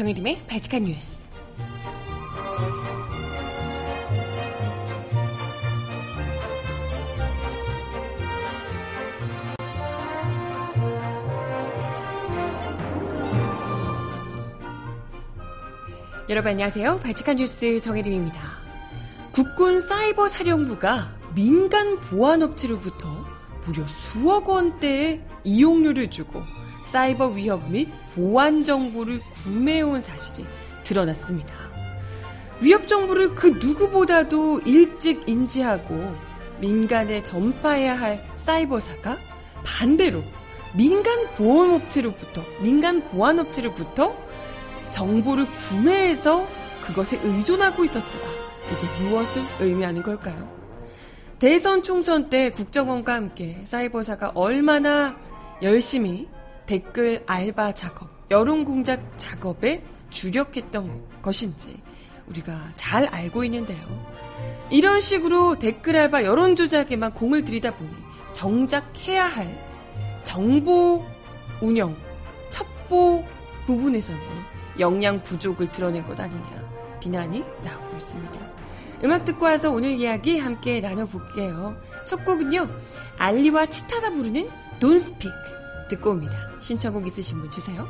정혜림의 발칙한 뉴스. 여러분 안녕하세요. 발칙한 뉴스 정혜림입니다. 국군 사이버 사령부가 민간 보안업체로부터 무려 수억 원대의 이용료를 주고 사이버 위협 및 보안 정보를 구매해온 사실이 드러났습니다. 위협 정보를 그 누구보다도 일찍 인지하고 민간에 전파해야 할 사이버사가 반대로 민간 보안업체로부터 민간 보안업체로부터 정보를 구매해서 그것에 의존하고 있었더라. 이게 무엇을 의미하는 걸까요? 대선 총선 때 국정원과 함께 사이버사가 얼마나 열심히 댓글 알바 작업, 여론 공작 작업에 주력했던 것인지 우리가 잘 알고 있는데요. 이런 식으로 댓글 알바 여론 조작에만 공을 들이다 보니 정작 해야 할 정보 운영, 첩보 부분에서는 역량 부족을 드러낸 것 아니냐 비난이 나오고 있습니다. 음악 듣고 와서 오늘 이야기 함께 나눠볼게요. 첫 곡은요, 알리와 치타가 부르는 Don't Speak 듣고 옵니다. 신청곡 있으신 분 주세요.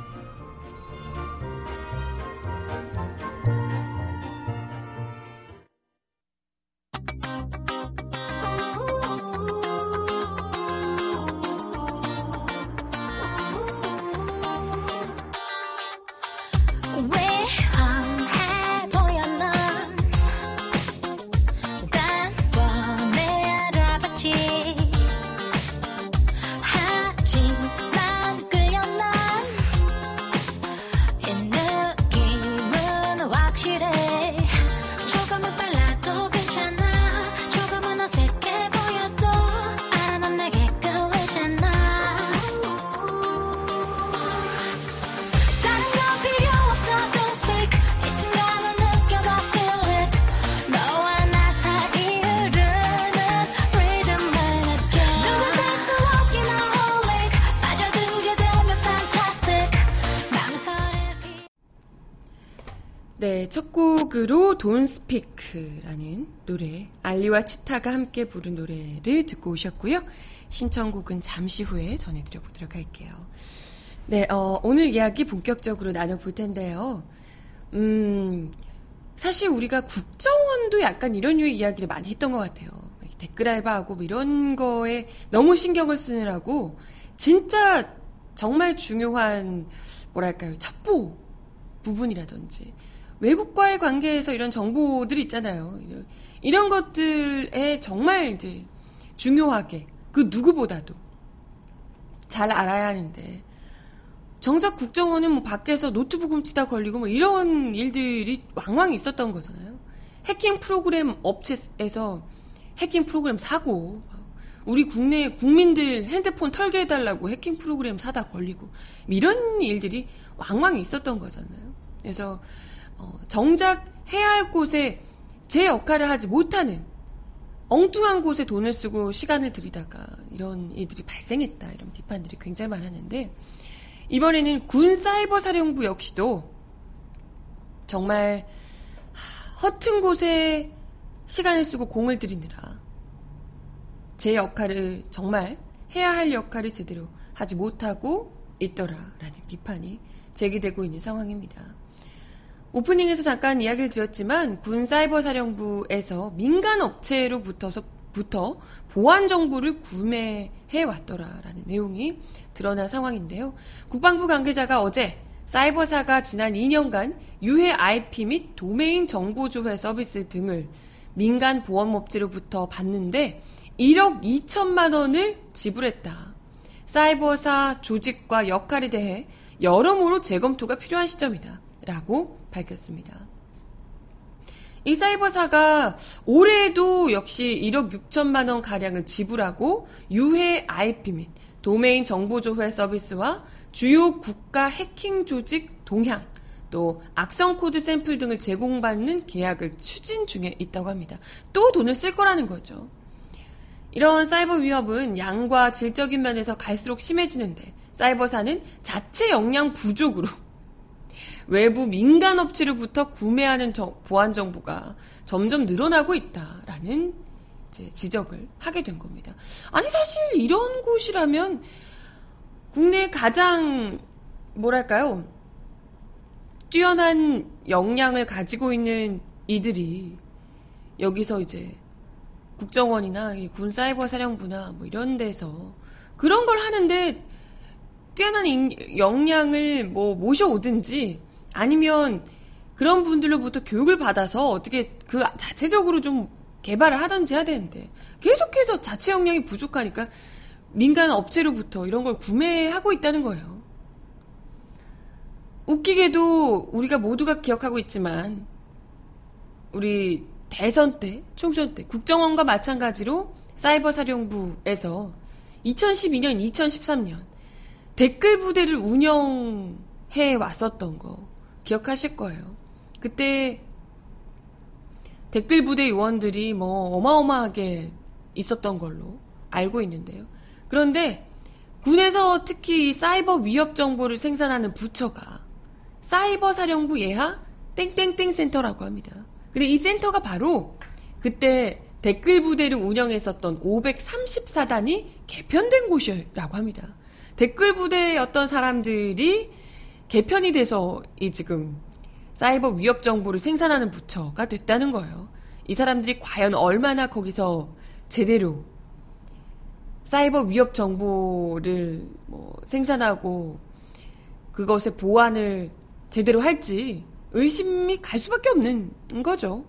첫 곡으로 돈 스피크라는 노래, 알리와 치타가 함께 부른 노래를 듣고 오셨고요. 신청곡은 잠시 후에 전해드려 보도록 할게요. 네, 어, 오늘 이야기 본격적으로 나눠볼 텐데요. 음, 사실 우리가 국정원도 약간 이런 류의 이야기를 많이 했던 것 같아요. 댓글 알바하고 뭐 이런 거에 너무 신경을 쓰느라고 진짜 정말 중요한 뭐랄까요 첩보 부분이라든지 외국과의 관계에서 이런 정보들 있잖아요. 이런 것들에 정말 이제 중요하게 그 누구보다도 잘 알아야 하는데 정작 국정원은 뭐 밖에서 노트북 훔치다 걸리고 뭐 이런 일들이 왕왕 있었던 거잖아요. 해킹 프로그램 업체에서 해킹 프로그램 사고 우리 국내 국민들 핸드폰 털게 해달라고 해킹 프로그램 사다 걸리고 이런 일들이 왕왕 있었던 거잖아요. 그래서 어, 정작 해야 할 곳에 제 역할을 하지 못하는 엉뚱한 곳에 돈을 쓰고 시간을 들이다가 이런 일들이 발생했다 이런 비판들이 굉장히 많았는데 이번에는 군 사이버 사령부 역시도 정말 허튼 곳에 시간을 쓰고 공을 들이느라 제 역할을 정말 해야 할 역할을 제대로 하지 못하고 있더라라는 비판이 제기되고 있는 상황입니다. 오프닝에서 잠깐 이야기를 드렸지만 군 사이버 사령부에서 민간 업체로부터서 부터 보안 정보를 구매해 왔더라라는 내용이 드러난 상황인데요. 국방부 관계자가 어제 사이버사가 지난 2년간 유해 IP 및 도메인 정보 조회 서비스 등을 민간 보안업체로부터 받는데 1억 2천만 원을 지불했다. 사이버사 조직과 역할에 대해 여러모로 재검토가 필요한 시점이다. 라고 밝혔습니다. 이 사이버사가 올해도 역시 1억 6천만 원 가량을 지불하고 유해 IP 및 도메인 정보 조회 서비스와 주요 국가 해킹 조직 동향 또 악성 코드 샘플 등을 제공받는 계약을 추진 중에 있다고 합니다. 또 돈을 쓸 거라는 거죠. 이런 사이버 위협은 양과 질적인 면에서 갈수록 심해지는데 사이버사는 자체 역량 부족으로 외부 민간 업체로부터 구매하는 정, 보안 정보가 점점 늘어나고 있다라는 지적을 하게 된 겁니다. 아니 사실 이런 곳이라면 국내 가장 뭐랄까요 뛰어난 역량을 가지고 있는 이들이 여기서 이제 국정원이나 군 사이버 사령부나 뭐 이런 데서 그런 걸 하는데 뛰어난 역량을 뭐 모셔오든지 아니면 그런 분들로부터 교육을 받아서 어떻게 그 자체적으로 좀 개발을 하든지 해야 되는데 계속해서 자체 역량이 부족하니까 민간 업체로부터 이런 걸 구매하고 있다는 거예요. 웃기게도 우리가 모두가 기억하고 있지만 우리 대선 때, 총선 때 국정원과 마찬가지로 사이버 사령부에서 2012년, 2013년 댓글 부대를 운영해 왔었던 거 기억하실 거예요. 그때 댓글 부대 요원들이 뭐 어마어마하게 있었던 걸로 알고 있는데요. 그런데 군에서 특히 사이버 위협 정보를 생산하는 부처가 사이버 사령부 예하 땡땡땡 센터라고 합니다. 근데 이 센터가 바로 그때 댓글 부대를 운영했었던 534단이 개편된 곳이라고 합니다. 댓글 부대의 어떤 사람들이 개편이 돼서 이 지금 사이버 위협 정보를 생산하는 부처가 됐다는 거예요. 이 사람들이 과연 얼마나 거기서 제대로 사이버 위협 정보를 뭐 생산하고 그것의 보안을 제대로 할지 의심이 갈 수밖에 없는 거죠.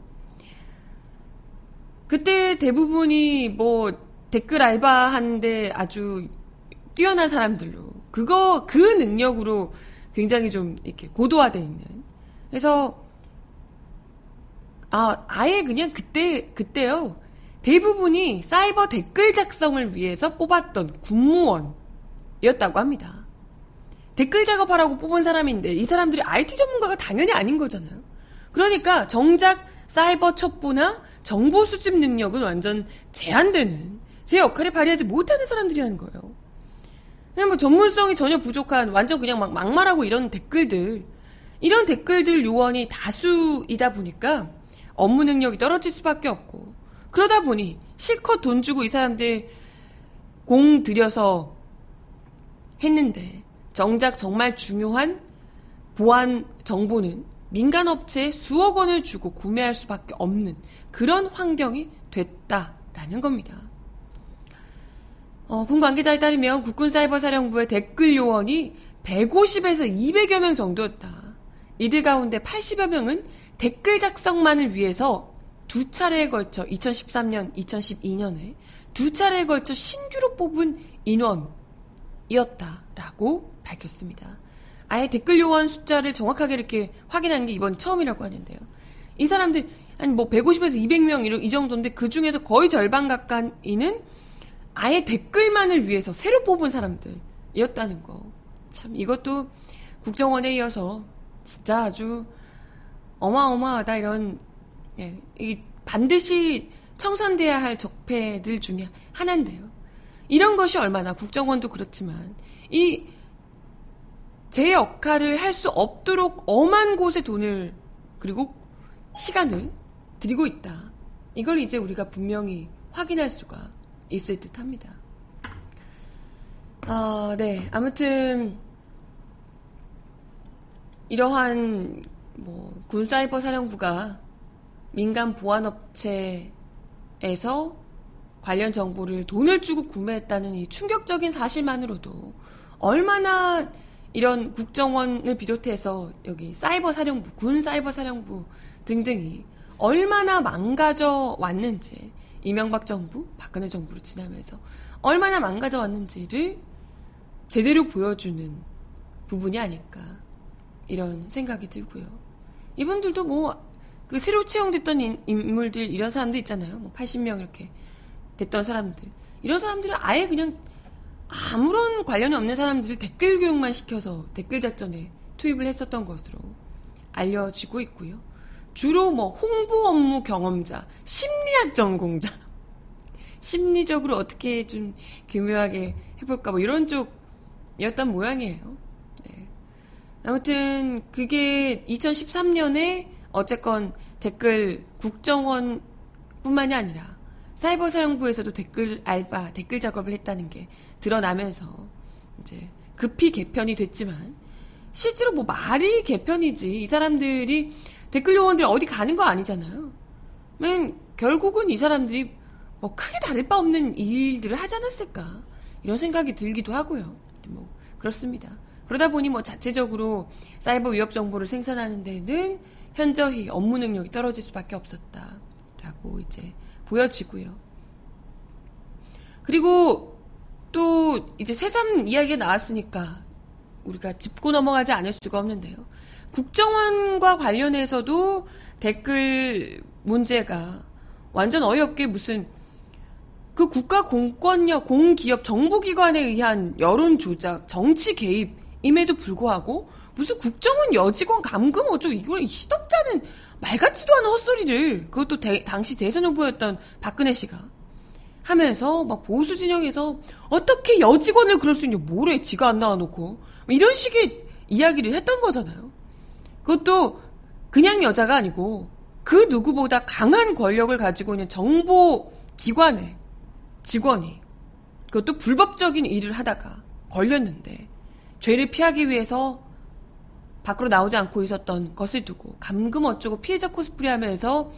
그때 대부분이 뭐 댓글 알바하는데 아주 뛰어난 사람들로 그거 그 능력으로 굉장히 좀 이렇게 고도화돼 있는 그래서 아 아예 그냥 그때 그때요 대부분이 사이버 댓글 작성을 위해서 뽑았던 군무원이었다고 합니다. 댓글 작업하라고 뽑은 사람인데 이 사람들이 IT 전문가가 당연히 아닌 거잖아요. 그러니까 정작 사이버 첩보나 정보 수집 능력은 완전 제한되는 제 역할을 발휘하지 못하는 사람들이라는 거예요. 그냥 뭐 전문성이 전혀 부족한 완전 그냥 막 막말하고 이런 댓글들 이런 댓글들 요원이 다수이다 보니까 업무 능력이 떨어질 수밖에 없고 그러다 보니 실컷 돈 주고 이 사람들 공 들여서 했는데 정작 정말 중요한 보안 정보는 민간 업체에 수억 원을 주고 구매할 수밖에 없는 그런 환경이 됐다라는 겁니다. 어, 군 관계자에 따르면 국군 사이버 사령부의 댓글 요원이 150에서 200여 명 정도였다. 이들 가운데 80여 명은 댓글 작성만을 위해서 두 차례에 걸쳐 2013년, 2012년에 두 차례에 걸쳐 신규로 뽑은 인원이었다라고 밝혔습니다. 아예 댓글 요원 숫자를 정확하게 이렇게 확인한 게 이번 처음이라고 하는데요. 이 사람들 한 뭐 150에서 200명 이 정도인데 그 중에서 거의 절반 가까이는 아예 댓글만을 위해서 새로 뽑은 사람들이었다는 거. 참 이것도 국정원에 이어서 진짜 아주 어마어마하다 이런 예, 이 반드시 청산돼야 할 적폐들 중에 하나인데요. 이런 것이 얼마나 국정원도 그렇지만 이 제 역할을 할 수 없도록 엄한 곳에 돈을 그리고 시간을 들이고 있다. 이걸 이제 우리가 분명히 확인할 수가 있을 듯 합니다. 아, 네. 아무튼 이러한 뭐 군사이버 사령부가 민간 보안업체에서 관련 정보를 돈을 주고 구매했다는 이 충격적인 사실만으로도 얼마나 이런 국정원을 비롯해서 여기 사이버 사령부, 군 사이버 사령부 등등이 얼마나 망가져 왔는지 이명박 정부, 박근혜 정부로 지나면서 얼마나 망가져 왔는지를 제대로 보여주는 부분이 아닐까 이런 생각이 들고요. 이분들도 뭐 그 새로 채용됐던 인물들 이런 사람들 있잖아요. 뭐 80명 이렇게 됐던 사람들. 이런 사람들은 아예 그냥 아무런 관련이 없는 사람들을 댓글 교육만 시켜서 댓글 작전에 투입을 했었던 것으로 알려지고 있고요. 주로 뭐 홍보 업무 경험자, 심리학 전공자, 심리적으로 어떻게 좀 교묘하게 해볼까 뭐 이런 쪽이었던 모양이에요. 아무튼 그게 2013년에 어쨌건 댓글 국정원 뿐만이 아니라 사이버 사령부에서도 댓글 알바, 댓글 작업을 했다는 게 드러나면서 이제 급히 개편이 됐지만 실제로 뭐 말이 개편이지 이 사람들이 댓글 요원들이 어디 가는 거 아니잖아요. 맨 결국은 이 사람들이 뭐 크게 다를 바 없는 일들을 하지 않았을까 이런 생각이 들기도 하고요. 뭐 그렇습니다. 그러다 보니 뭐 자체적으로 사이버 위협 정보를 생산하는 데는 현저히 업무 능력이 떨어질 수밖에 없었다라고 이제 보여지고요. 그리고 또 이제 새삼 이야기가 나왔으니까 우리가 짚고 넘어가지 않을 수가 없는데요. 국정원과 관련해서도 댓글 문제가 완전 어이없게 무슨 그 국가 공권력, 공기업, 정보기관에 의한 여론 조작, 정치 개입임에도 불구하고 무슨 국정원 여직원 감금 어쩌고 이걸 시덥잖은 말 같지도 않은 헛소리를 그것도 대, 당시 대선 후보였던 박근혜 씨가 하면서 막 보수 진영에서 어떻게 여직원을 그럴 수 있냐 뭐래 지가 안 나와놓고 이런 식의 이야기를 했던 거잖아요. 그것도 그냥 여자가 아니고 그 누구보다 강한 권력을 가지고 있는 정보 기관의 직원이 그것도 불법적인 일을 하다가 걸렸는데 죄를 피하기 위해서 밖으로 나오지 않고 있었던 것을 두고 감금 어쩌고 피해자 코스프레 하면서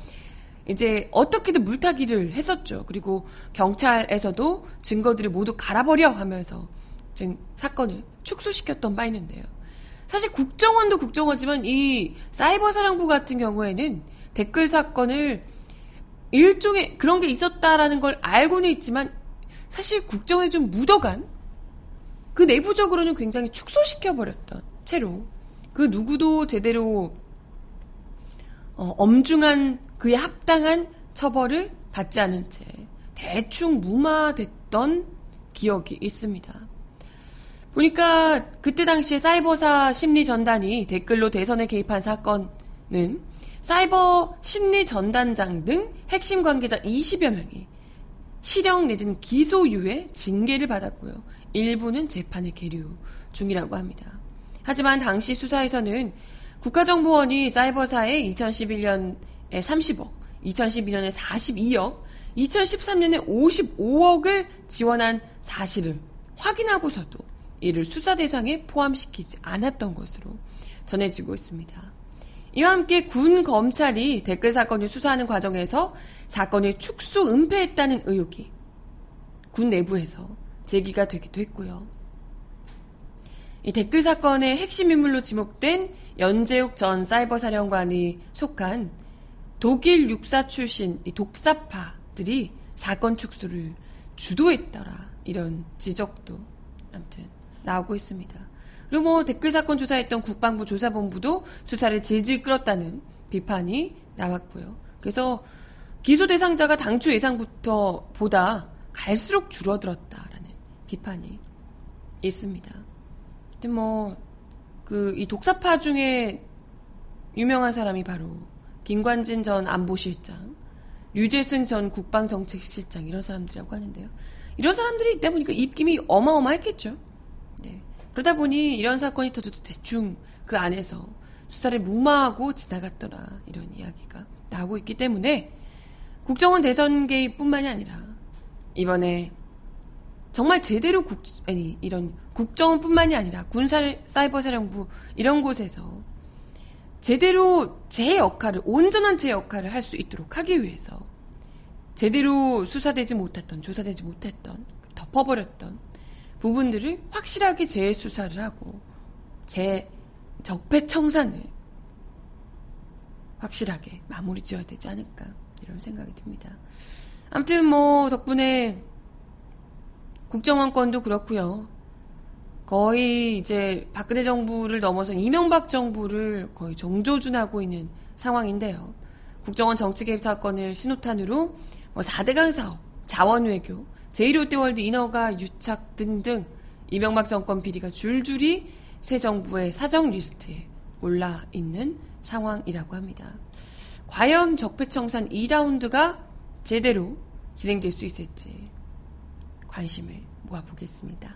이제 어떻게든 물타기를 했었죠. 그리고 경찰에서도 증거들을 모두 갈아버려 하면서 지금 사건을 축소시켰던 바 있는데요. 사실 국정원도 국정원지만 이 사이버 사령부 같은 경우에는 댓글 사건을 일종의 그런 게 있었다라는 걸 알고는 있지만 사실 국정원에 좀 묻어간 그 내부적으로는 굉장히 축소시켜버렸던 채로 그 누구도 제대로 어, 엄중한 그에 합당한 처벌을 받지 않은 채 대충 무마됐던 기억이 있습니다. 보니까 그때 당시에 사이버사 심리 전단이 댓글로 대선에 개입한 사건은 사이버 심리 전단장 등 핵심 관계자 20여 명이 실형 내지는 기소유예 징계를 받았고요. 일부는 재판에 계류 중이라고 합니다. 하지만 당시 수사에서는 국가정보원이 사이버사에 2011년에 30억, 2012년에 42억, 2013년에 55억을 지원한 사실을 확인하고서도 이를 수사 대상에 포함시키지 않았던 것으로 전해지고 있습니다. 이와 함께 군 검찰이 댓글 사건을 수사하는 과정에서 사건을 축소 은폐했다는 의혹이 군 내부에서 제기가 되기도 했고요. 이 댓글 사건의 핵심 인물로 지목된 연재욱 전 사이버 사령관이 속한 독일 육사 출신 이 독사파들이 사건 축소를 주도했더라 이런 지적도 아무튼 나오고 있습니다. 그리고 뭐 댓글 사건 조사했던 국방부 조사본부도 수사를 질질 끌었다는 비판이 나왔고요. 그래서 기소 대상자가 당초 예상부터 보다 갈수록 줄어들었다라는 비판이 있습니다. 근데 뭐, 그, 이 독사파 중에 유명한 사람이 바로 김관진 전 안보실장, 류재승 전 국방정책실장 이런 사람들이라고 하는데요. 이런 사람들이 있다 보니까 입김이 어마어마했겠죠. 네. 그러다 보니 이런 사건이 터져도 대충 그 안에서 수사를 무마하고 지나갔더라 이런 이야기가 나오고 있기 때문에 국정원 대선 개입뿐만이 아니라 이번에 정말 제대로 국, 아니, 이런 국정원뿐만이 아니라 군사 사이버 사령부 이런 곳에서 제대로 제 역할을, 온전한 제 역할을 할 수 있도록 하기 위해서 제대로 수사되지 못했던, 조사되지 못했던, 덮어버렸던 부분들을 확실하게 재수사를 하고 재 적폐 청산을 확실하게 마무리 지어야 되지 않을까 이런 생각이 듭니다. 아무튼 뭐 덕분에 국정원권도 그렇고요. 거의 이제 박근혜 정부를 넘어서 이명박 정부를 거의 종조준하고 있는 상황인데요. 국정원 정치 개입 사건을 신호탄으로 뭐 4대강 사업, 자원외교, 제1롯데월드 인허가 유착 등등 이명박 정권 비리가 줄줄이 새 정부의 사정 리스트에 올라 있는 상황이라고 합니다. 과연 적폐청산 2라운드가 제대로 진행될 수 있을지 관심을 모아보겠습니다.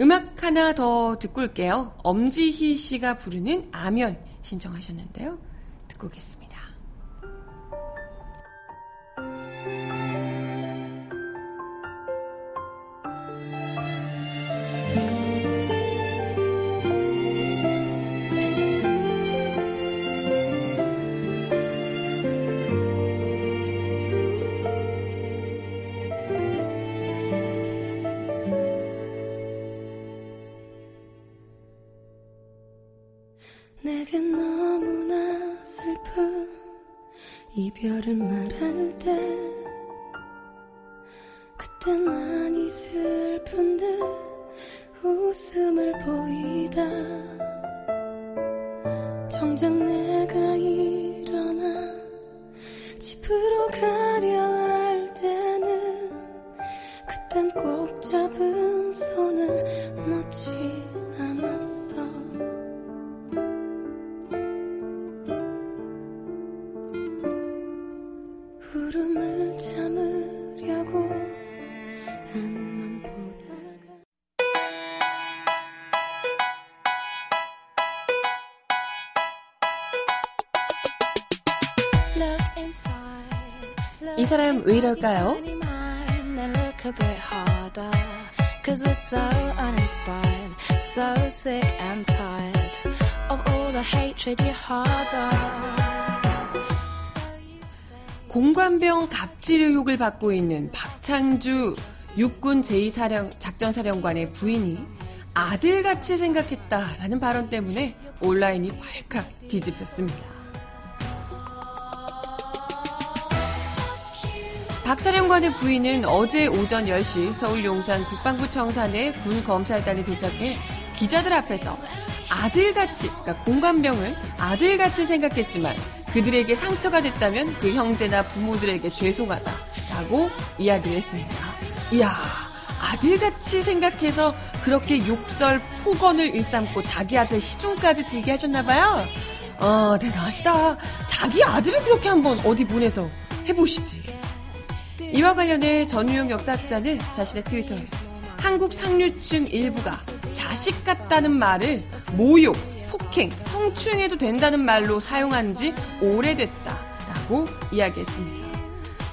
음악 하나 더 듣고 올게요. 엄지희 씨가 부르는 아면 신청하셨는데요. 듣고 오겠습니다. 이 사람 왜 이럴까요? 공관병 갑질 의혹을 받고 있는 박창주 육군 제2사령 작전사령관의 부인이 아들같이 생각했다라는 발언 때문에 온라인이 발칵 뒤집혔습니다. 박 사령관의 부인은 어제 오전 10시 서울 용산 국방부 청 산에 군 검찰단이 도착해 기자들 앞에서 아들같이, 그러니까 공관병을 아들같이 생각했지만 그들에게 상처가 됐다면 그 형제나 부모들에게 죄송하다라고 이야기를 했습니다. 이야, 아들같이 생각해서 그렇게 욕설, 폭언을 일삼고 자기 아들 시중까지 들게 하셨나봐요. 어, 대단하시다. 자기 아들을 그렇게 한번 어디 보내서 해보시지. 이와 관련해 전우영 역사학자는 자신의 트위터에 한국 상류층 일부가 자식 같다는 말을 모욕, 폭행, 성추행해도 된다는 말로 사용한 지 오래됐다라고 이야기했습니다.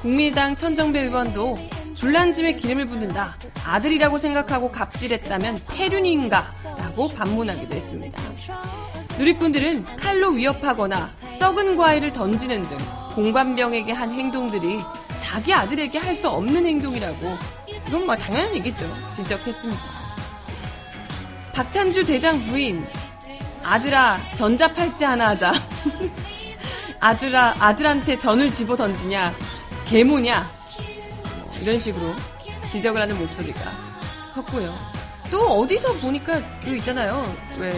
국민의당 천정배 의원도 줄란짐에 기름을 붓는다. 아들이라고 생각하고 갑질했다면 폐륜인가? 라고 반문하기도 했습니다. 누리꾼들은 칼로 위협하거나 썩은 과일을 던지는 등 공관병에게 한 행동들이 자기 아들에게 할 수 없는 행동이라고 이건 뭐 당연한 얘기죠. 지적했습니다. 박찬주 대장 부인 아들아 전자팔찌 하나 하자. 아들아 아들한테 전을 집어 던지냐 개모냐 뭐 이런 식으로 지적을 하는 목소리가 컸고요. 또 어디서 보니까 그 있잖아요. 왜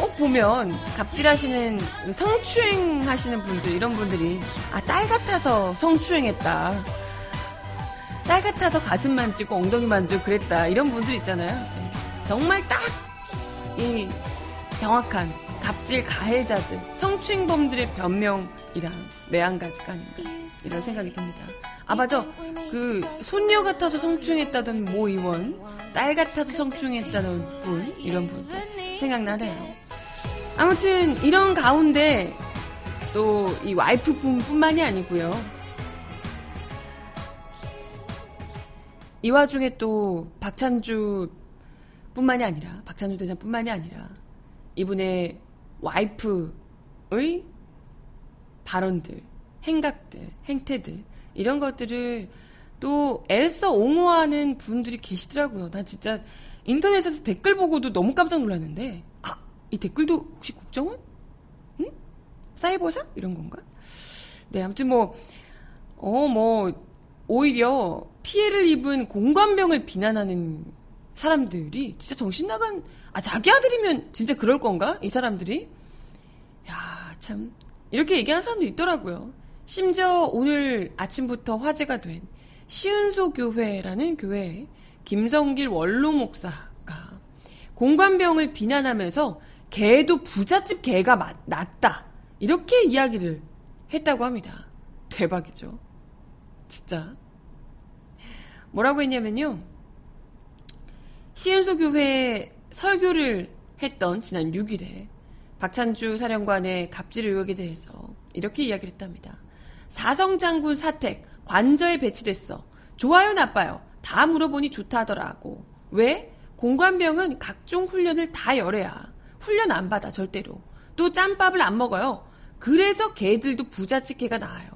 꼭 보면 갑질하시는 성추행 하시는 분들 이런 분들이 아 딸 같아서 성추행했다. 딸 같아서 가슴 만지고 엉덩이 만지고 그랬다 이런 분들 있잖아요. 네. 정말 딱 이 정확한 갑질 가해자들 성추행범들의 변명이랑 매한가지가 아닌가 이런 생각이 듭니다. 아 맞아 그 손녀 같아서 성추행했다던 모 의원 딸 같아서 성추행했다는 분 이런 분들 생각나네요. 아무튼 이런 가운데 또 이 와이프분뿐만이 아니고요. 이 와중에 또 박찬주 뿐만이 아니라 박찬주 대장뿐만이 아니라 이분의 와이프의 발언들, 행각들, 행태들 이런 것들을 또 애써 옹호하는 분들이 계시더라고요. 나 진짜 인터넷에서 댓글 보고도 너무 깜짝 놀랐는데 아, 이 댓글도 혹시 국정원? 응? 사이버샷? 이런 건가? 네, 아무튼 뭐 어, 뭐 오히려 피해를 입은 공관병을 비난하는 사람들이 진짜 정신 나간 아 자기 아들이면 진짜 그럴 건가 이 사람들이 야 참 이렇게 얘기하는 사람도 있더라고요 심지어 오늘 아침부터 화제가 된 시은소 교회라는 교회에 김성길 원로 목사가 공관병을 비난하면서 개도 부잣집 개가 마- 낫다 이렇게 이야기를 했다고 합니다 대박이죠 진짜 뭐라고 했냐면요 시은소 교회에 설교를 했던 지난 6일에 박찬주 사령관의 갑질 의혹에 대해서 이렇게 이야기를 했답니다. 사성 장군 사택 관저에 배치됐어. 좋아요, 나빠요. 다 물어보니 좋다 하더라고. 왜? 공관병은 각종 훈련을 다 열해야. 훈련 안 받아, 절대로. 또 짬밥을 안 먹어요. 그래서 개들도 부잣집 개가 나아요.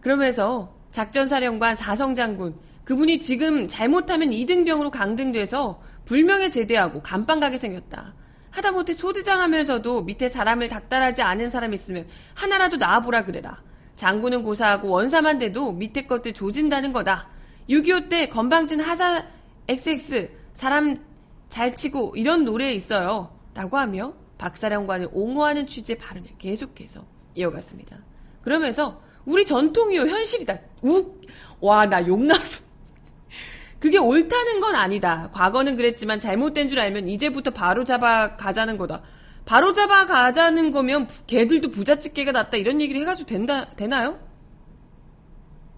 그러면서 작전사령관 사성장군, 그분이 지금 잘못하면 이등병으로 강등돼서 불명예 제대하고 감방 가게 생겼다. 하다못해 소대장 하면서도 밑에 사람을 닥달하지 않은 사람 있으면 하나라도 나와보라 그래라. 장군은 고사하고 원사만 돼도 밑에 것들 조진다는 거다. 6.25 때 건방진 하사 XX 사람 잘 치고 이런 노래 있어요. 라고 하며 박사령관을 옹호하는 취지의 발언을 계속해서 이어갔습니다. 그러면서 우리 전통이요 현실이다. 욱! 와, 나 욕나루. 그게 옳다는 건 아니다. 과거는 그랬지만 잘못된 줄 알면 이제부터 바로 잡아 가자는 거다. 바로 잡아 가자는 거면 개들도 부잣집개가 낫다 이런 얘기를 해가지고 된다 되나요?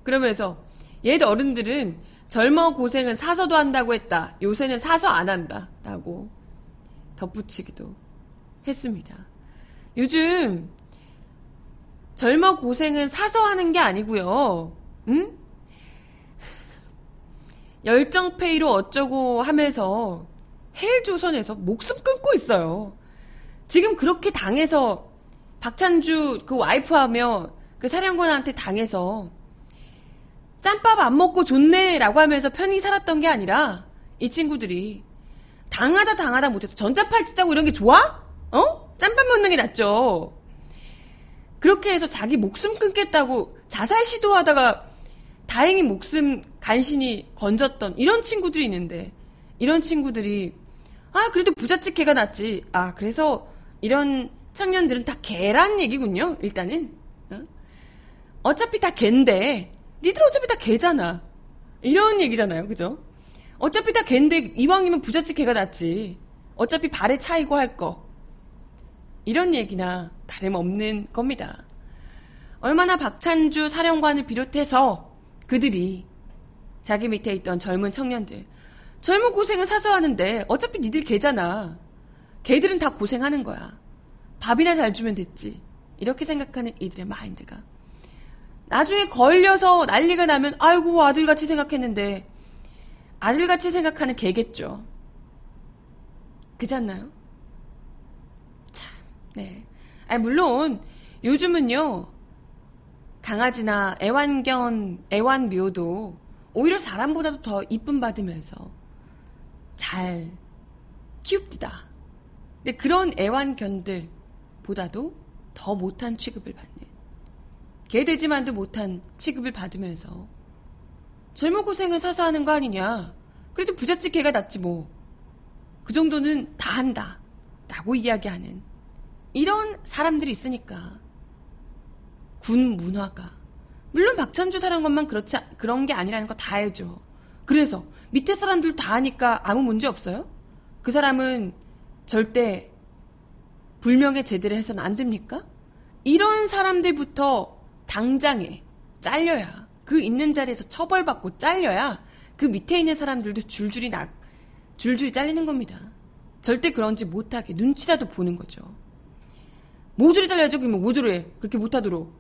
그러면서 옛 어른들은 젊어 고생은 사서도 한다고 했다. 요새는 사서 안 한다. 라고 덧붙이기도 했습니다. 요즘 젊어 고생은 사서 하는 게 아니고요. 응? 열정페이로 어쩌고 하면서 헬조선에서 목숨 끊고 있어요. 지금 그렇게 당해서 박찬주 그 와이프하며 그 사령관한테 당해서 짬밥 안 먹고 좋네라고 하면서 편히 살았던 게 아니라 이 친구들이 당하다 당하다 못해서 전자팔 찌자고 이런 게 좋아? 어? 짬밥 먹는 게 낫죠. 그렇게 해서 자기 목숨 끊겠다고 자살 시도하다가 다행히 목숨 간신히 건졌던 이런 친구들이 있는데 이런 친구들이 아 그래도 부잣집 개가 낫지 아 그래서 이런 청년들은 다 개란 얘기군요 일단은. 어? 차피다 갠데 니들 어차피 다 개잖아. 이런 얘기잖아요 그죠? 어차피 다 갠데 이왕이면 부잣집 개가 낫지. 어차피 발에 차이고 할 거. 이런 얘기나 다름없는 겁니다. 얼마나 박찬주 사령관을 비롯해서 그들이 자기 밑에 있던 젊은 청년들. 젊은 고생은 사서 하는데 어차피 니들 개잖아. 개들은 다 고생하는 거야. 밥이나 잘 주면 됐지. 이렇게 생각하는 이들의 마인드가 나중에 걸려서 난리가 나면 아이고 아들같이 생각했는데 아들같이 생각하는 개겠죠. 그지 않나요? 참, 네. 아니, 물론 요즘은요 강아지나 애완견, 애완묘도 오히려 사람보다도 더 이쁨 받으면서 잘 키웁디다. 근데 그런 애완견들보다도 더 못한 취급을 받는 개되지만도 못한 취급을 받으면서 젊은 고생은 사서 하는 거 아니냐. 그래도 부잣집 개가 낫지 뭐. 그 정도는 다 한다. 라고 이야기하는 이런 사람들이 있으니까 군 문화가 물론 박찬주 사령관만 그렇지 그런 게 아니라는 거 다 알죠. 그래서 밑에 사람들 다 하니까 아무 문제 없어요? 그 사람은 절대 불명예 제대로 해서는 안 됩니까? 이런 사람들부터 당장에 잘려야 그 있는 자리에서 처벌받고 잘려야 그 밑에 있는 사람들도 줄줄이 나 줄줄이 잘리는 겁니다. 절대 그런지 못하게 눈치라도 보는 거죠. 모조리 잘려야죠. 그러면 모조리 해. 그렇게 못하도록.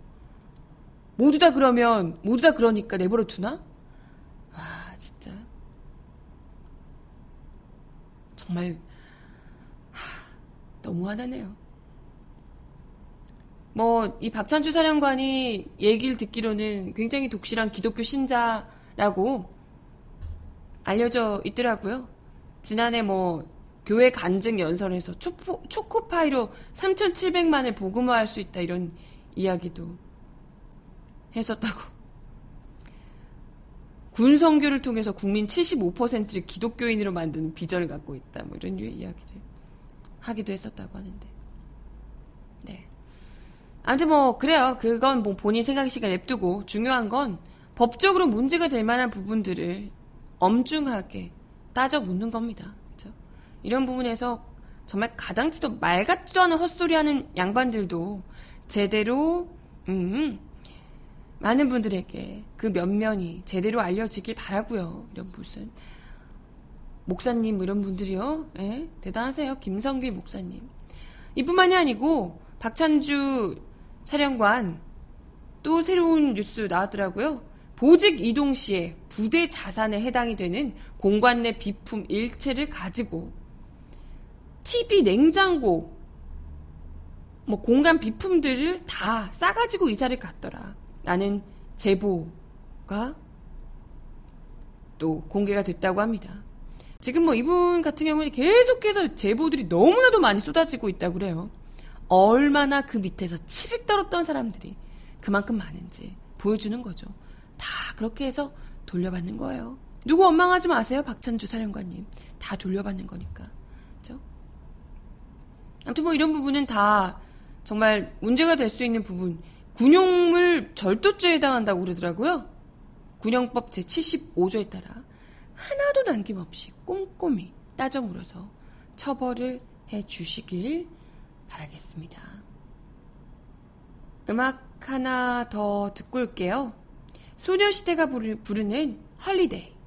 모두 다 그러면 모두 다 그러니까 내버려 두나? 와 진짜 정말 하, 너무 화나네요. 뭐 이 박찬주 사령관이 얘기를 듣기로는 굉장히 독실한 기독교 신자라고 알려져 있더라고요. 지난해 뭐 교회 간증 연설에서 초포, 초코파이로 3,700만을 복음화할 수 있다 이런 이야기도 했었다고. 군 선교를 통해서 국민 75%를 기독교인으로 만드는 비전을 갖고 있다. 뭐 이런 이야기를 하기도 했었다고 하는데. 네. 아무튼 뭐 그래요. 그건 뭐 본인 생각 시간 냅두고 중요한 건 법적으로 문제가 될 만한 부분들을 엄중하게 따져 묻는 겁니다. 그렇죠? 이런 부분에서 정말 가당치도 말 같지도 않은 헛소리하는 양반들도 제대로 음 많은 분들에게 그 면면이 제대로 알려지길 바라고요. 이런 무슨 목사님 뭐 이런 분들이요. 예? 대단하세요. 김성길 목사님. 이뿐만이 아니고 박찬주 사령관 또 새로운 뉴스 나왔더라고요. 보직 이동 시에 부대 자산에 해당이 되는 공관 내 비품 일체를 가지고 TV 냉장고 뭐 공간 비품들을 다 싸가지고 이사를 갔더라. 라는 제보가 또 공개가 됐다고 합니다. 지금 뭐 이분 같은 경우는 계속해서 제보들이 너무나도 많이 쏟아지고 있다고 그래요. 얼마나 그 밑에서 치를 떨었던 사람들이 그만큼 많은지 보여주는 거죠. 다 그렇게 해서 돌려받는 거예요. 누구 원망하지 마세요, 박찬주 사령관님. 다 돌려받는 거니까. 그죠? 아무튼 뭐 이런 부분은 다 정말 문제가 될 수 있는 부분. 군용물 절도죄에 해당한다고 그러더라고요. 군영법 제75조에 따라 하나도 남김없이 꼼꼼히 따져 물어서 처벌을 해 주시길 바라겠습니다. 음악 하나 더 듣고 올게요. 소녀시대가 부르는 헐리데이.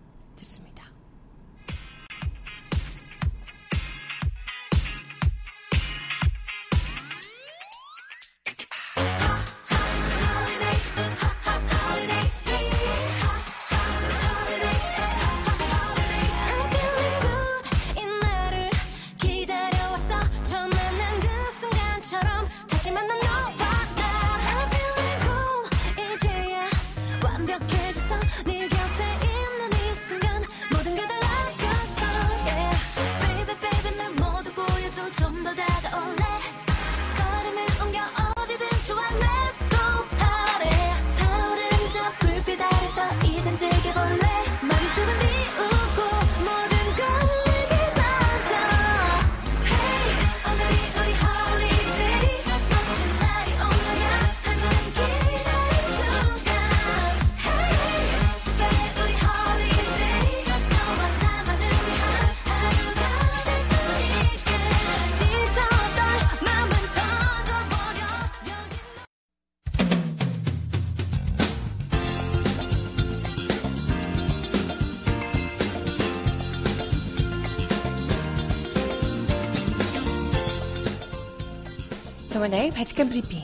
바칙한 브리핑.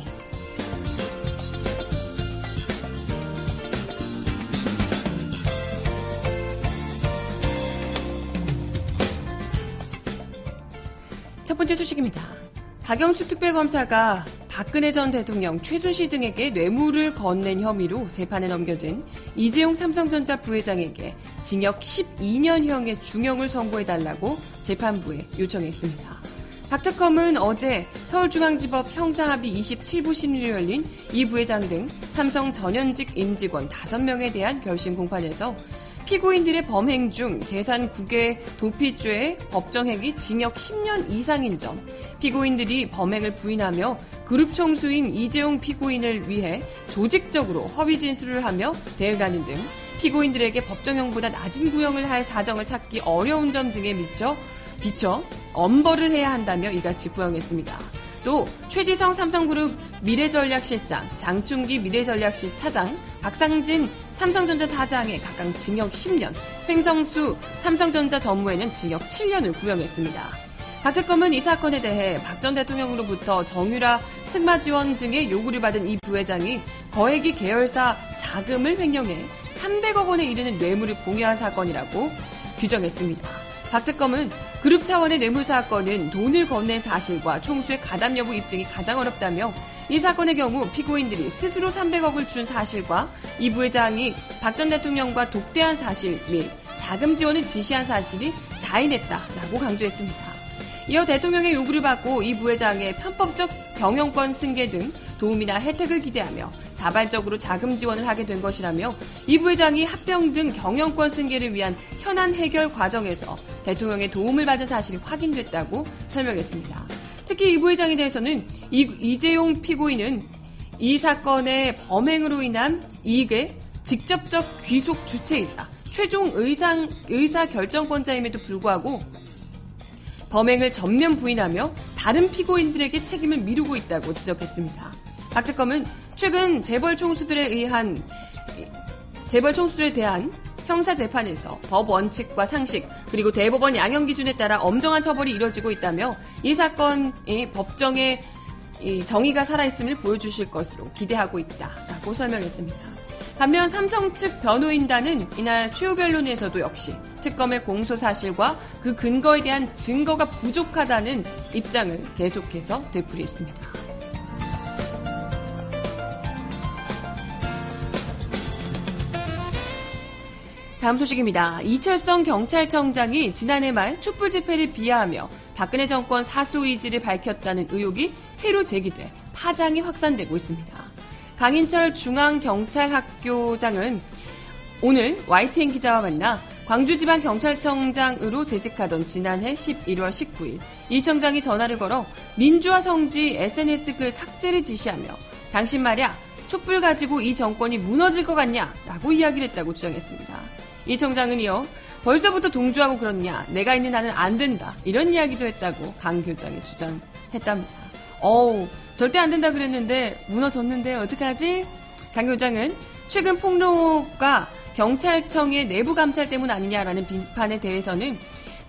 첫 번째 소식입니다. 박영수 특별검사가 박근혜 전 대통령, 최순실 등에게 뇌물을 건넨 혐의로 재판에 넘겨진 이재용 삼성전자 부회장에게 징역 12년형의 중형을 선고해달라고 재판부에 요청했습니다. 박특검은 어제 서울중앙지법 형사합의 27부 심리를 열린 이 부회장 등 삼성 전현직 임직원 5명에 대한 결심 공판에서 피고인들의 범행 중 재산 국외 도피죄의 법정행위 징역 10년 이상인 점, 피고인들이 범행을 부인하며 그룹 총수인 이재용 피고인을 위해 조직적으로 허위 진술을 하며 대응하는 등 피고인들에게 법정형보다 낮은 구형을 할 사정을 찾기 어려운 점 등에 미쳐 비춰 엄벌을 해야 한다며 이같이 구형했습니다. 또 최지성 삼성그룹 미래전략실장, 장충기 미래전략실 차장, 박상진 삼성전자 사장에 각각 징역 10년, 횡성수 삼성전자 전무에는 징역 7년을 구형했습니다. 박 특검은 이 사건에 대해 박 전 대통령으로부터 정유라 승마 지원 등의 요구를 받은 이 부회장이 거액이 계열사 자금을 횡령해 300억 원에 이르는 뇌물을 공유한 사건이라고 규정했습니다. 박 특검은 그룹 차원의 뇌물 사건은 돈을 건넨 사실과 총수의 가담 여부 입증이 가장 어렵다며 이 사건의 경우 피고인들이 스스로 300억을 준 사실과 이 부회장이 박 전 대통령과 독대한 사실 및 자금 지원을 지시한 사실이 자인했다라고 강조했습니다. 이어 대통령의 요구를 받고 이 부회장의 편법적 경영권 승계 등 도움이나 혜택을 기대하며 자발적으로 자금 지원을 하게 된 것이라며 이 부회장이 합병 등 경영권 승계를 위한 현안 해결 과정에서 대통령의 도움을 받은 사실이 확인됐다고 설명했습니다. 특히 이 부회장에 대해서는 이, 재용 피고인은 이 사건의 범행으로 인한 이익의 직접적 귀속 주체이자 최종 의상, 의사 결정권자임에도 불구하고 범행을 전면 부인하며 다른 피고인들에게 책임을 미루고 있다고 지적했습니다. 박 특검은 최근 재벌 총수들에 의한 재벌 총수들에 대한 형사 재판에서 법 원칙과 상식 그리고 대법원 양형 기준에 따라 엄정한 처벌이 이뤄지고 있다며 이 사건이 법정에 정의가 살아있음을 보여주실 것으로 기대하고 있다라고 설명했습니다. 반면 삼성 측 변호인단은 이날 최후 변론에서도 역시 특검의 공소 사실과 그 근거에 대한 증거가 부족하다는 입장을 계속해서 되풀이했습니다. 다음 소식입니다. 이철성 경찰청장이 지난해 말 촛불 집회를 비하하며 박근혜 정권 사수 의지를 밝혔다는 의혹이 새로 제기돼 파장이 확산되고 있습니다. 강인철 중앙경찰학교장은 오늘 YTN 기자와 만나 광주지방경찰청장으로 재직하던 지난해 11월 19일 이 청장이 전화를 걸어 민주화 성지 SNS 글 삭제를 지시하며 당신 말야 촛불 가지고 이 정권이 무너질 것 같냐 라고 이야기를 했다고 주장했습니다. 이 청장은 이어 벌써부터 동조하고 그렇냐 내가 있는 나는 안 된다 이런 이야기도 했다고 강 교장이 주장했답니다. 어우 절대 안 된다 그랬는데 무너졌는데 어떡하지? 강 교장은 최근 폭로가 경찰청의 내부 감찰 때문 아니냐라는 비판에 대해서는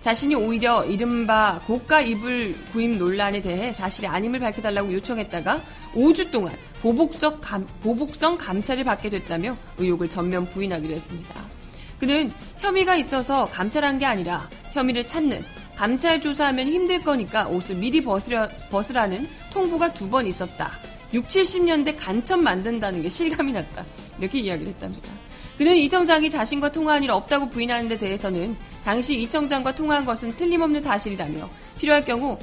자신이 오히려 이른바 고가 이불 구입 논란에 대해 사실이 아님을 밝혀달라고 요청했다가 5주 동안 보복성, 감, 보복성 감찰을 받게 됐다며 의혹을 전면 부인하기도 했습니다. 그는 혐의가 있어서 감찰한 게 아니라 혐의를 찾는 감찰 조사하면 힘들 거니까 옷을 미리 벗으려, 벗으라는 통보가 두 번 있었다. 6, 70년대 간첩 만든다는 게 실감이 났다. 이렇게 이야기를 했답니다. 그는 이 청장이 자신과 통화한 일 없다고 부인하는 데 대해서는 당시 이 청장과 통화한 것은 틀림없는 사실이라며 필요할 경우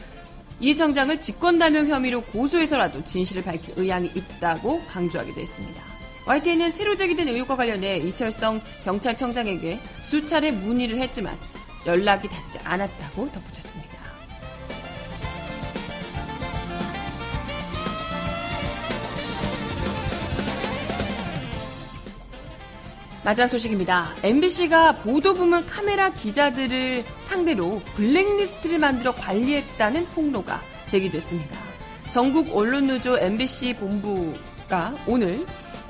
이 청장을 직권남용 혐의로 고소해서라도 진실을 밝힐 의향이 있다고 강조하기도 했습니다. YTN은 새로 제기된 의혹과 관련해 이철성 경찰청장에게 수차례 문의를 했지만 연락이 닿지 않았다고 덧붙였습니다. 마지막 소식입니다. MBC가 보도부문 카메라 기자들을 상대로 블랙리스트를 만들어 관리했다는 폭로가 제기됐습니다. 전국 언론노조 MBC 본부가 오늘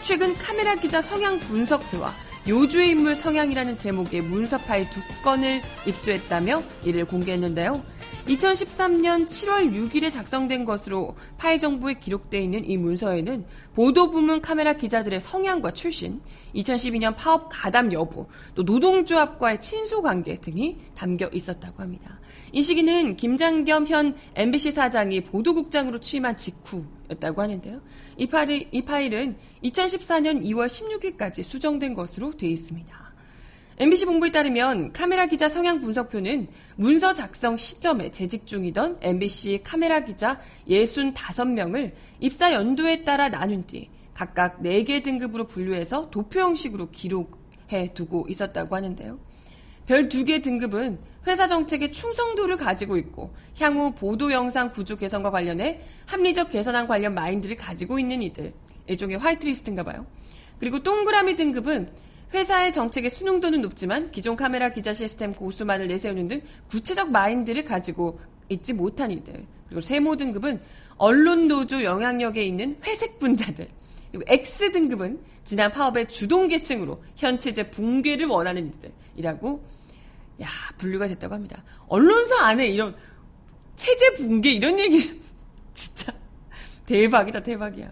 최근 카메라 기자 성향 분석표와 요주의 인물 성향이라는 제목의 문서 파일 두 건을 입수했다며 이를 공개했는데요. 2013년 7월 6일에 작성된 것으로 파일 정보에 기록되어 있는 이 문서에는 보도 부문 카메라 기자들의 성향과 출신, 2012년 파업 가담 여부, 또 노동조합과의 친소 관계 등이 담겨 있었다고 합니다. 이 시기는 김장겸 현 MBC 사장이 보도국장으로 취임한 직후였다고 하는데요. 이, 파일, 이 파일은 2014년 2월 16일까지 수정된 것으로 되어 있습니다. MBC 본부에 따르면 카메라 기자 성향 분석표는 문서 작성 시점에 재직 중이던 MBC 카메라 기자 65명을 입사 연도에 따라 나눈 뒤 각각 4개 등급으로 분류해서 도표 형식으로 기록해 두고 있었다고 하는데요. 별 2개 등급은 회사 정책의 충성도를 가지고 있고 향후 보도 영상 구조 개선과 관련해 합리적 개선안 관련 마인드를 가지고 있는 이들. 일종의 화이트리스트인가 봐요. 그리고 동그라미 등급은 회사의 정책의 수능도는 높지만 기존 카메라 기자 시스템 고수만을 내세우는 등 구체적 마인드를 가지고 있지 못한 이들. 그리고 세모 등급은 언론 노조 영향력에 있는 회색 분자들. 그리고 X 등급은 지난 파업의 주동 계층으로 현 체제 붕괴를 원하는 이들이라고 야, 분류가 됐다고 합니다. 언론사 안에 이런 체제 붕괴 이런 얘기 진짜 대박이다, 대박이야.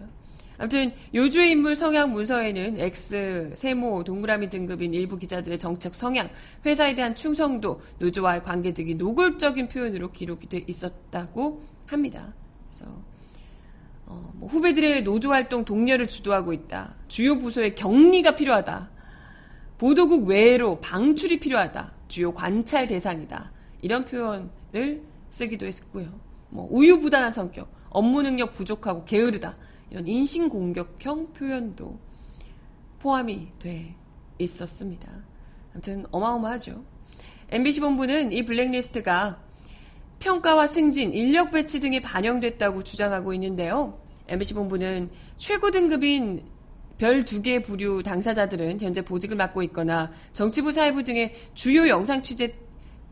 아무튼 요주의 인물 성향 문서에는 X, 세모, 동그라미 등급인 일부 기자들의 정책 성향, 회사에 대한 충성도, 노조와의 관계 등이 노골적인 표현으로 기록이 돼 있었다고 합니다. 그래서 어, 뭐 후배들의 노조 활동 독려를 주도하고 있다. 주요 부서의 격리가 필요하다. 보도국 외로 방출이 필요하다. 주요 관찰 대상이다. 이런 표현을 쓰기도 했고요. 뭐 우유부단한 성격, 업무 능력 부족하고 게으르다. 이런 인신공격형 표현도 포함이 돼 있었습니다. 아무튼 어마어마하죠. MBC 본부는 이 블랙리스트가 평가와 승진, 인력 배치 등에 반영됐다고 주장하고 있는데요. MBC 본부는 최고 등급인 별 두 개 부류 당사자들은 현재 보직을 맡고 있거나 정치부 사회부 등의 주요 영상 취재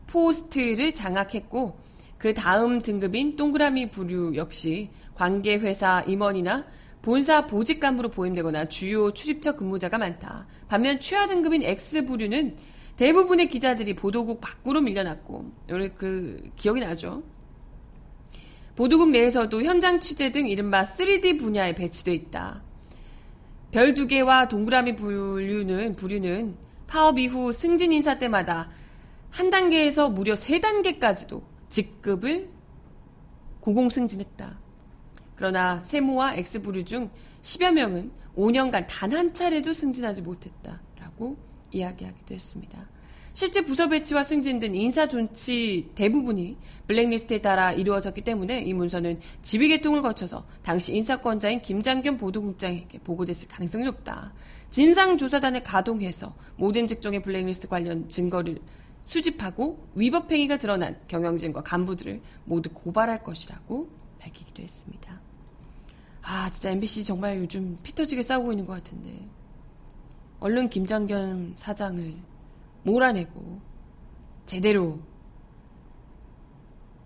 포스트를 장악했고 그 다음 등급인 동그라미 부류 역시 관계 회사 임원이나 본사 보직 간부로 보임되거나 주요 출입처 근무자가 많다. 반면 최하 등급인 X부류는 대부분의 기자들이 보도국 밖으로 밀려났고, 우리 그, 기억이 나죠? 보도국 내에서도 현장 취재 등 이른바 3D 분야에 배치돼 있다. 별 두 개와 동그라미 부류는, 부류는 파업 이후 승진 인사 때마다 한 단계에서 무려 세 단계까지도 직급을 고공 승진했다. 그러나 세모와 X부류 중 10여 명은 5년간 단 한 차례도 승진하지 못했다라고 이야기하기도 했습니다. 실제 부서 배치와 승진 등 인사 존치 대부분이 블랙리스트에 따라 이루어졌기 때문에 이 문서는 지휘 개통을 거쳐서 당시 인사권자인 김장겸 보도국장에게 보고됐을 가능성이 높다. 진상조사단을 가동해서 모든 직종의 블랙리스트 관련 증거를 수집하고 위법 행위가 드러난 경영진과 간부들을 모두 고발할 것이라고 밝히기도 했습니다. 아, 진짜 MBC 정말 요즘 피 터지게 싸우고 있는 것 같은데. 얼른 김장겸 사장을 몰아내고, 제대로,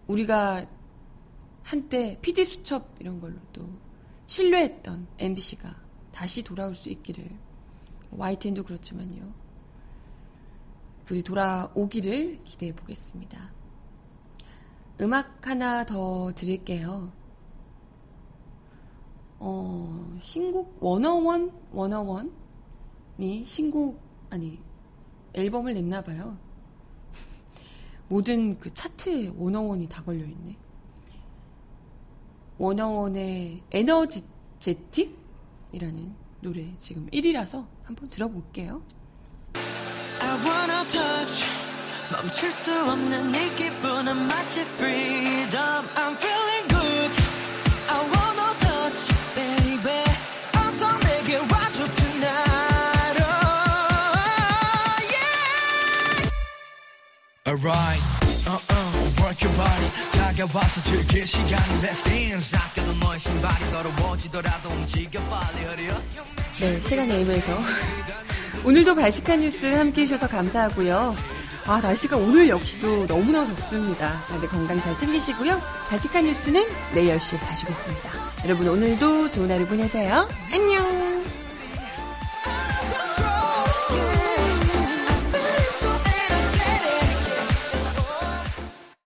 우리가 한때 PD 수첩 이런 걸로도 신뢰했던 MBC가 다시 돌아올 수 있기를, YTN도 그렇지만요. 부디 돌아오기를 기대해 보겠습니다. 음악 하나 더 드릴게요. 어, 신곡 워너원 워너원이 신곡 아니 앨범을 냈나 봐요. 모든 그 차트에 워너원이 다 걸려 있네. 워너원의 에너지제틱이라는 노래 지금 1위라서 한번 들어볼게요. I wanna touch 멈출 수 없는 이 기분은 마치 freedom I'm feeling Alright uh-uh work your body 다가와서 즐길 시간 Let's dance 아껴도 너의 신발이 더러워지더라도 움직여 빨리 up 네 시간이 애매해서 오늘도 발칙한 뉴스 함께 해주셔서 감사하고요. 아, 날씨가 오늘 역시도 너무나 덥습니다. 다들 건강 잘 챙기시고요. 발칙한 뉴스는 내일 10시에 다시 오겠습니다. 여러분 오늘도 좋은 하루 보내세요. 안녕!